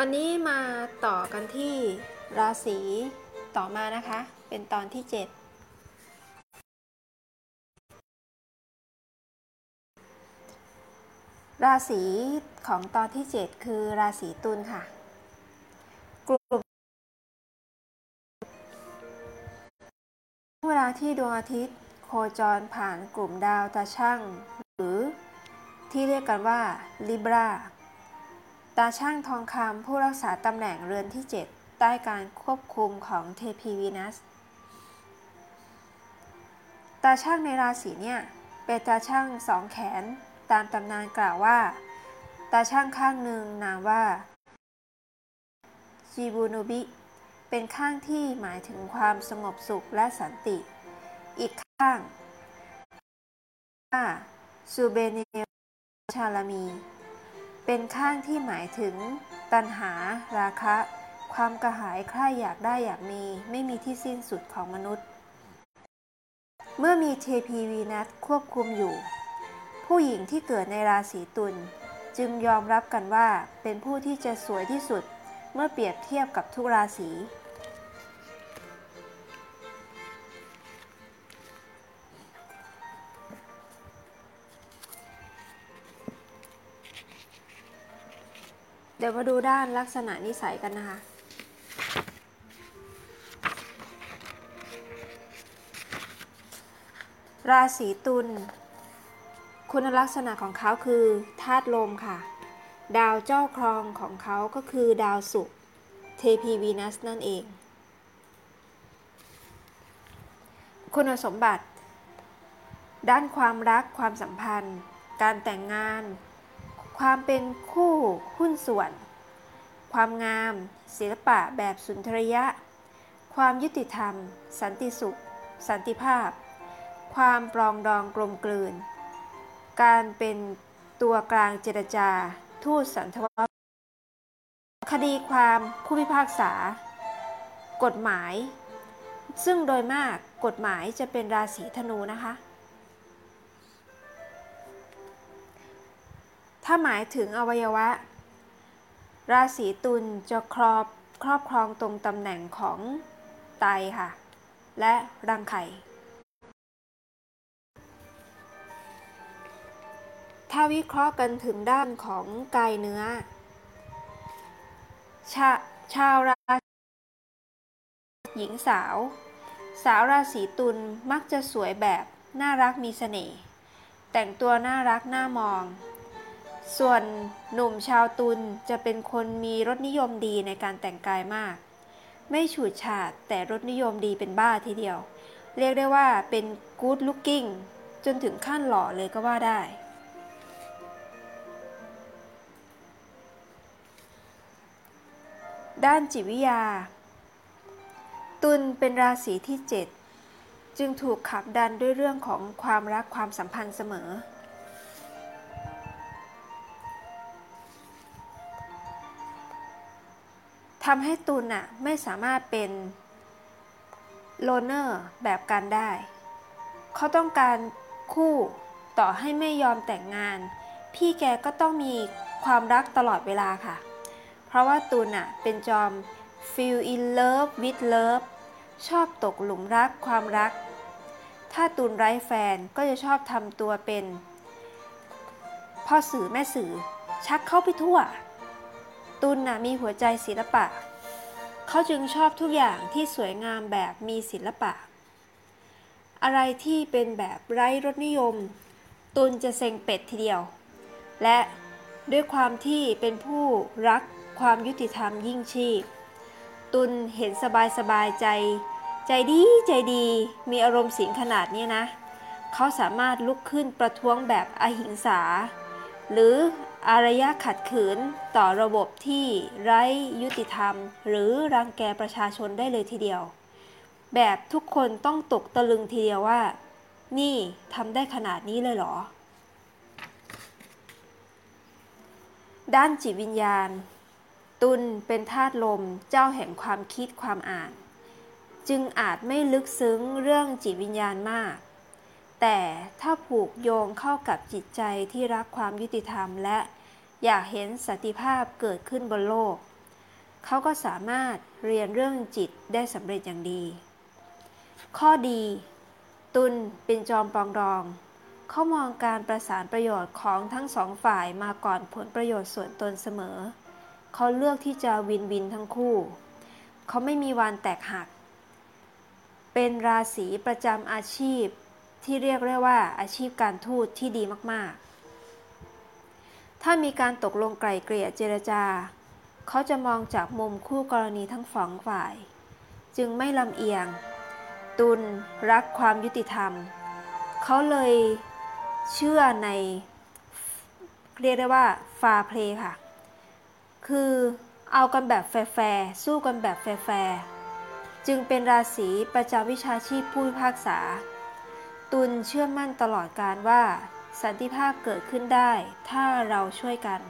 วันนี้มาต่อกันที่ราศีต่อมานะคะ เป็นตอนที่ 7 ราศีของตอนที่ 7 คือราศีตุลค่ะ กลุ่มเวลาที่ดวงอาทิตย์โคจรผ่านกลุ่มดาวตาช่างหรือที่เรียกกันว่าลิบรา ตาช่างทองคำผู้รักษาตำแหน่งเรือนที่ 7 ใต้การควบคุมของเทพีวีนัส ตาช่างในราศีเนี่ย เป็นตาช่างสองแขน ตามตำนานกล่าวว่า ตาช่างข้างหนึ่งนามว่าจิบูโนบิเป็นข้างที่หมายถึงความสงบสุขและสันติ อีกข้างว่าซูเบเนชาลามี เป็นข้างที่หมายถึง ตัณหา ราคะ ความกระหายใคร่อยากได้อยากมี ไม่มีที่สิ้นสุดของมนุษย์ เมื่อมีเทพีวีนัสควบคุมอยู่ ผู้หญิงที่เกิดในราศีตุลจึงยอมรับกันว่าเป็นผู้ที่จะสวยที่สุด เมื่อเปรียบเทียบกับทุกราศี ดี๋ยวมาดูด้านลักษณะนิสัยกันนะคะ ราศีตุล คุณลักษณะของเขาคือธาตุลมค่ะ ดาวเจ้าครองของเขาก็คือดาวศุกร์ เทพีวีนัสนั่นเอง คุณสมบัติ ด้านความรักความสัมพันธ์ การแต่งงาน ความเป็นคู่หุ้นส่วน ความงาม ศิลปะแบบสุนทรียะ ความยุติธรรม สันติสุข สันติภาพ ความปรองดองกลมกลืน การเป็นตัวกลางเจรจา ทูตสันทวคดีความผู้พิพากษา กฎหมาย ซึ่งโดยมากกฎหมายจะเป็นราศีธนูนะคะ ถ้าหมายถึงอวัยวะ ราศีตุลจะครอบครอบครองตรงตำแหน่งของไตค่ะ และรังไข่ ถ้าวิเคราะห์กันถึงด้านของกายเนื้อ ชาชาวราหญิงสาว สาวราศีตุลมักจะสวยแบบน่ารักมีเสน่ห์แต่งตัวน่ารักน่ามอง ส่วนหนุ่มชาวตุลจะเป็นคนมีรสนิยมดีในการแต่งกายมาก ไม่ฉูดฉาดแต่รสนิยมดีเป็นบ้าทีเดียว เรียกได้ว่าเป็น good looking จนถึงขั้นหล่อเลยก็ว่าได้ ด้านจิตวิทยา ตุลเป็นราศีที่ 7 จึงถูกขับดันด้วยเรื่องของความรักความสัมพันธ์เสมอ ทำให้ตุลน่ะไม่สามารถเป็นโลเนอร์แบบกันได้ เขาต้องการคู่ต่อให้ไม่ยอมแต่งงาน พี่แกก็ต้องมีความรักตลอดเวลาค่ะ เพราะว่าตุลน่ะเป็นจอม feel in love with love ชอบตกหลุมรักความรัก ถ้าตุลไร้แฟนก็จะชอบทำตัวเป็น พ่อสื่อแม่สื่อชักเข้าไปทั่ว ตุลน่ะมีหัวใจศิลปะ เขาจึงชอบทุกอย่างที่สวยงามแบบมีศิลปะ อะไรที่เป็นแบบไร้รสนิยม ตุลจะเซ็งเป็ดทีเดียว และด้วยความที่เป็นผู้รักความยุติธรรมยิ่งชีพ ตุลเห็นสบายสบายใจ ใจดีใจดี มีอารมณ์สิงขนาดนี้นะ เขาสามารถลุกขึ้นประท้วงแบบอหิงสา หรือ อารยะขัดขืนต่อระบบที่ไร้ยุติธรรม หรือรังแกประชาชนได้เลยทีเดียว แบบทุกคนต้องตกตะลึงทีเดียวว่า นี่ทำได้ขนาดนี้เลยเหรอ ด้านจิตวิญญาณ ตุลเป็นธาตุลมเจ้าแห่งความคิดความอ่าน จึงอาจไม่ลึกซึ้งเรื่องจิตวิญญาณมากแต่ถ้าผูกโยงเข้ากับจิตใจที่รักความยุติธรรมและ อยากเห็นสันติภาพเกิดขึ้นบนโลก เขาก็สามารถเรียนเรื่องจิตได้สำเร็จอย่างดี ข้อดี ตุลเป็นจอมปองดอง เขามองการประสานประโยชน์ของทั้งสองฝ่ายมาก่อนผลประโยชน์ส่วนตนเสมอ เขาเลือกที่จะวินวินทั้งคู่ เขาไม่มีวันแตกหัก เป็นราศีประจำอาชีพที่เรียกได้ว่าอาชีพการทูตที่ดีมาก ๆ ถ้ามีการตกลงไกล่เกลี่ยเจรจา เขาจะมองจากมุมคู่กรณีทั้งสองฝ่าย จึงไม่ลำเอียง ตุลรักความยุติธรรม เขาเลยเชื่อใน เรียกได้ว่าฟาเพลค่ะ คือเอากันแบบแฟร์สู้กันแบบแฟร์จึงเป็นราศีประจำวิชาชีพผู้พิพากษา ตุลเชื่อมั่นตลอดการว่า สันติภาพเกิดขึ้นได้ ถ้าเราช่วยกัน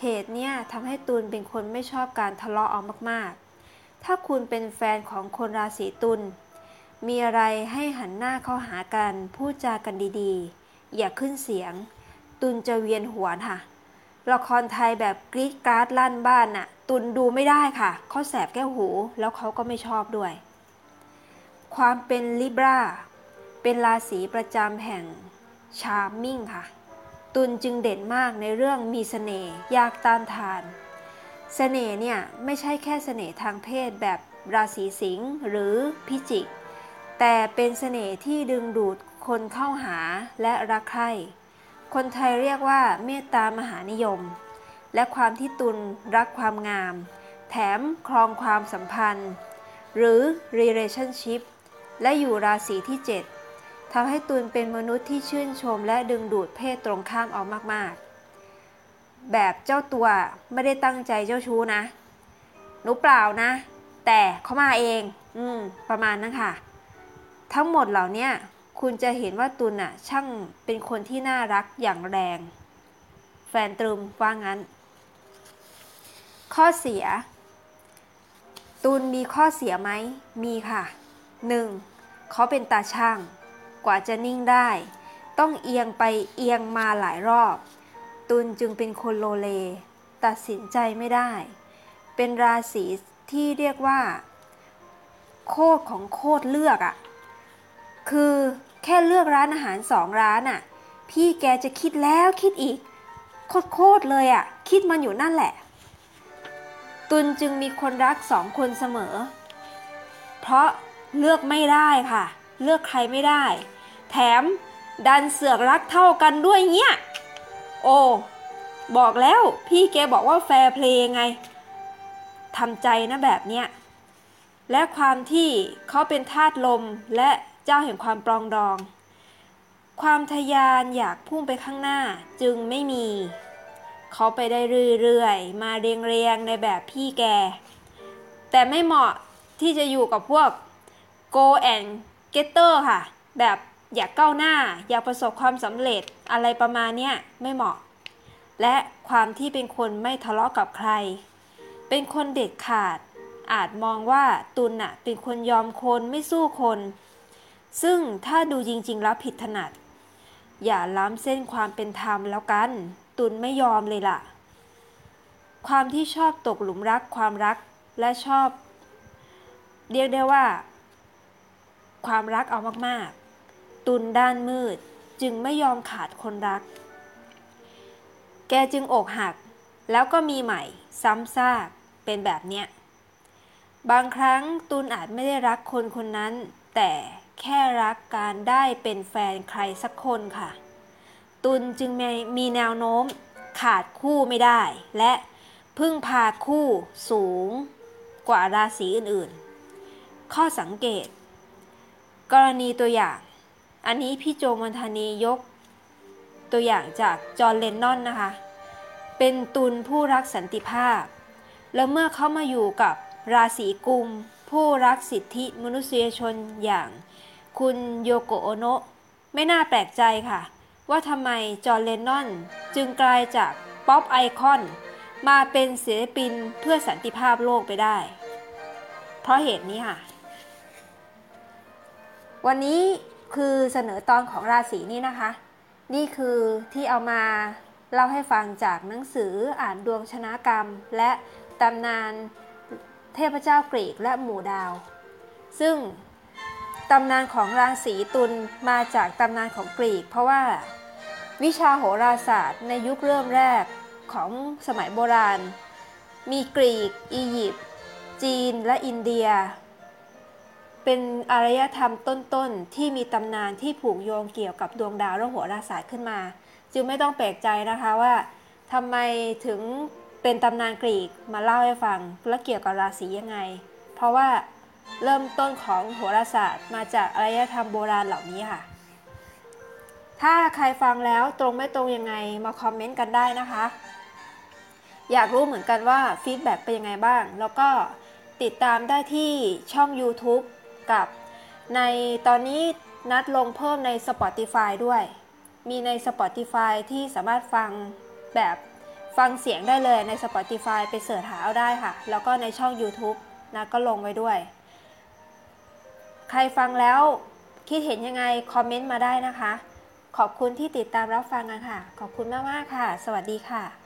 เหตุเนี้ยทำให้ตุลเป็นคนไม่ชอบการทะเลาะเอามากๆ ถ้าคุณเป็นแฟนของคนราศีตุลมีอะไรให้หันหน้าเข้าหากันพูดจากันดีๆ อย่าขึ้นเสียง ตุลจะเวียนหัวค่ะ ละครไทยแบบกรี๊ดการ์ดลั่นบ้านน่ะ ตุนดูไม่ได้ค่ะเขาแสบแก้วหูแล้วเขาก็ไม่ชอบด้วย ความเป็นลิบราเป็นราศีประจำแห่ง ชาร์มมิ่งค่ะ ตุนจึงเด่นมากในเรื่องมีเสน่ห์ยากต้านทานเสน่ห์เนี่ยไม่ใช่แค่เสน่ห์ทางเพศแบบราศีสิงห์หรือพิจิก แต่เป็นเสน่ห์ที่ดึงดูดคนเข้าหาและรักใคร่คนไทยเรียกว่าเมตตามหานิยม และความที่ตุลรักความงาม แถมครองความสัมพันธ์ หรือ relationship และอยู่ราศีที่ 7 ทำให้ตุลเป็นมนุษย์ที่ชื่นชมและดึงดูดเพศตรงข้ามเอามากๆ แบบเจ้าตัวไม่ได้ตั้งใจเจ้าชู้นะ หนูเปล่านะ แต่เขามาเอง อืม ประมาณนั้นค่ะ ทั้งหมดเหล่านี้คุณจะเห็นว่าตุลน่ะช่างเป็นคนที่น่ารักอย่างแรง แฟนตรึมว่างั้น ข้อเสีย ตุลมีข้อเสียไหม มีค่ะ 1. เขาเป็นตาช่าง กว่าจะนิ่งได้ ต้องเอียงไปเอียงมาหลายรอบ ตุลจึงเป็นคนโลเล ตัดสินใจไม่ได้ เป็นราศีที่เรียกว่า โคตรของโคตรเลือกอะ่ะ คือแค่เลือกร้านอาหารสองร้านอะ่ะ พี่แกจะคิดแล้วคิดอีก โคตรเลยอะ่ะ คิดมันอยู่นั่นแหละ ตุลจึงมีคนรักสองคนเสมอ เพราะเลือกไม่ได้ค่ะ เลือกใครไม่ได้ แถม ดันเสือกรักเท่ากันด้วยเงี้ยโอ้ บอกแล้วพี่แกบอกว่าแฟร์เพลงไงทำใจนะแบบเนี้ย และความที่เขาเป็นธาตุลมและเจ้าแห่งความปรองดอง ความทยานอยากพุ่งไปข้างหน้าจึงไม่มี เขาไปได้เรื่อยๆ มาเรียงๆในแบบพี่แก แต่ไม่เหมาะที่จะอยู่กับพวก go and getter ค่ะ แบบ อยากก้าวหน้า อยากประสบความสำเร็จอะไรประมาณเนี้ยไม่เหมาะ และความที่เป็นคนไม่ทะเลาะกับใคร เป็นคนเด็ดขาด อาจมองว่าตุลน่ะเป็นคนยอมคนไม่สู้คน ซึ่งถ้าดูจริงๆแล้วผิดถนัด อย่าล้ำเส้นความเป็นธรรมแล้วกัน ตุนไม่ยอมเลยล่ะ ความที่ชอบตกหลุมรักความรักและชอบ เรียกได้ว่า ความรักเอามากๆ ตุนด้านมืด จึงไม่ยอมขาดคนรัก แกจึงอกหัก แล้วก็มีใหม่ ซ้ำซากเป็นแบบเนี้ย บางครั้งตุนอาจไม่ได้รักคนคนนั้น แต่แค่รักการได้เป็นแฟนใครสักคนค่ะ ตุลจึงมีแนวโน้มขาดคู่ไม่ได้ และพึ่งพาคู่สูงกว่าราศีอื่นๆ ข้อสังเกต กรณีตัวอย่าง อันนี้พี่โจมณฑานียก ตัวอย่างจากจอห์น เลนนอนนะคะ เป็นตุลย์ผู้รักสันติภาพ แล้วเมื่อเขามาอยู่กับราศีกุมภ์ ผู้รักสิทธิมนุษยชนอย่างคุณโยโกโอโนะไม่น่าแปลกใจค่ะ ว่าทำไมจอห์น เลนนอนจึงกลายจาก pop icon มาเป็นศิลปินเพื่อสันติภาพโลกไปได้ เพราะเหตุนี้ค่ะ วันนี้ คือเสนอตอนของราศีนี้นะคะ นี่คือที่เอามาเล่าให้ฟังจากหนังสืออ่านดวงชนะกรรม และตำนานเทพเจ้ากรีกและหมู่ดาว ซึ่งตำนานของราศีตุลมาจากตำนานของกรีก เพราะว่าวิชาโหราศาสตร์ในยุคเริ่มแรกของสมัยโบราณ มีกรีก อียิปต์ จีน และอินเดีย เป็นอารยธรรมต้นๆ ที่มีตำนานที่ผูกโยงเกี่ยวกับดวงดาวและโหราศาสตร์ขึ้นมา จึงไม่ต้องแปลกใจนะคะว่าทำไมถึงเป็นตำนานกรีกมาเล่าให้ฟังและเกี่ยวกับราศียังไง เพราะว่าเริ่มต้นของโหราศาสตร์มาจากอารยธรรมโบราณเหล่านี้ค่ะ ถ้าใครฟังแล้วตรงไม่ตรงยังไงมาคอมเมนต์กันได้นะคะ อยากรู้เหมือนกันว่า feedback เป็นยังไงบ้าง แล้วก็ติดตามได้ที่ช่อง YouTube กับ ในตอนนี้นัดลงเพิ่มใน Spotify ด้วย มีใน Spotify ที่สามารถฟังแบบฟังเสียงได้เลยใน Spotify ไป search หาเอาได้ค่ะ แล้วก็ในช่อง YouTube นะก็ลงไว้ด้วย ใครฟังแล้วคิดเห็นยังไง คอมเมนต์มาได้นะคะ ขอบคุณที่ติดตามรับฟังกันค่ะ ขอบคุณมาก ๆ ค่ะ สวัสดีค่ะ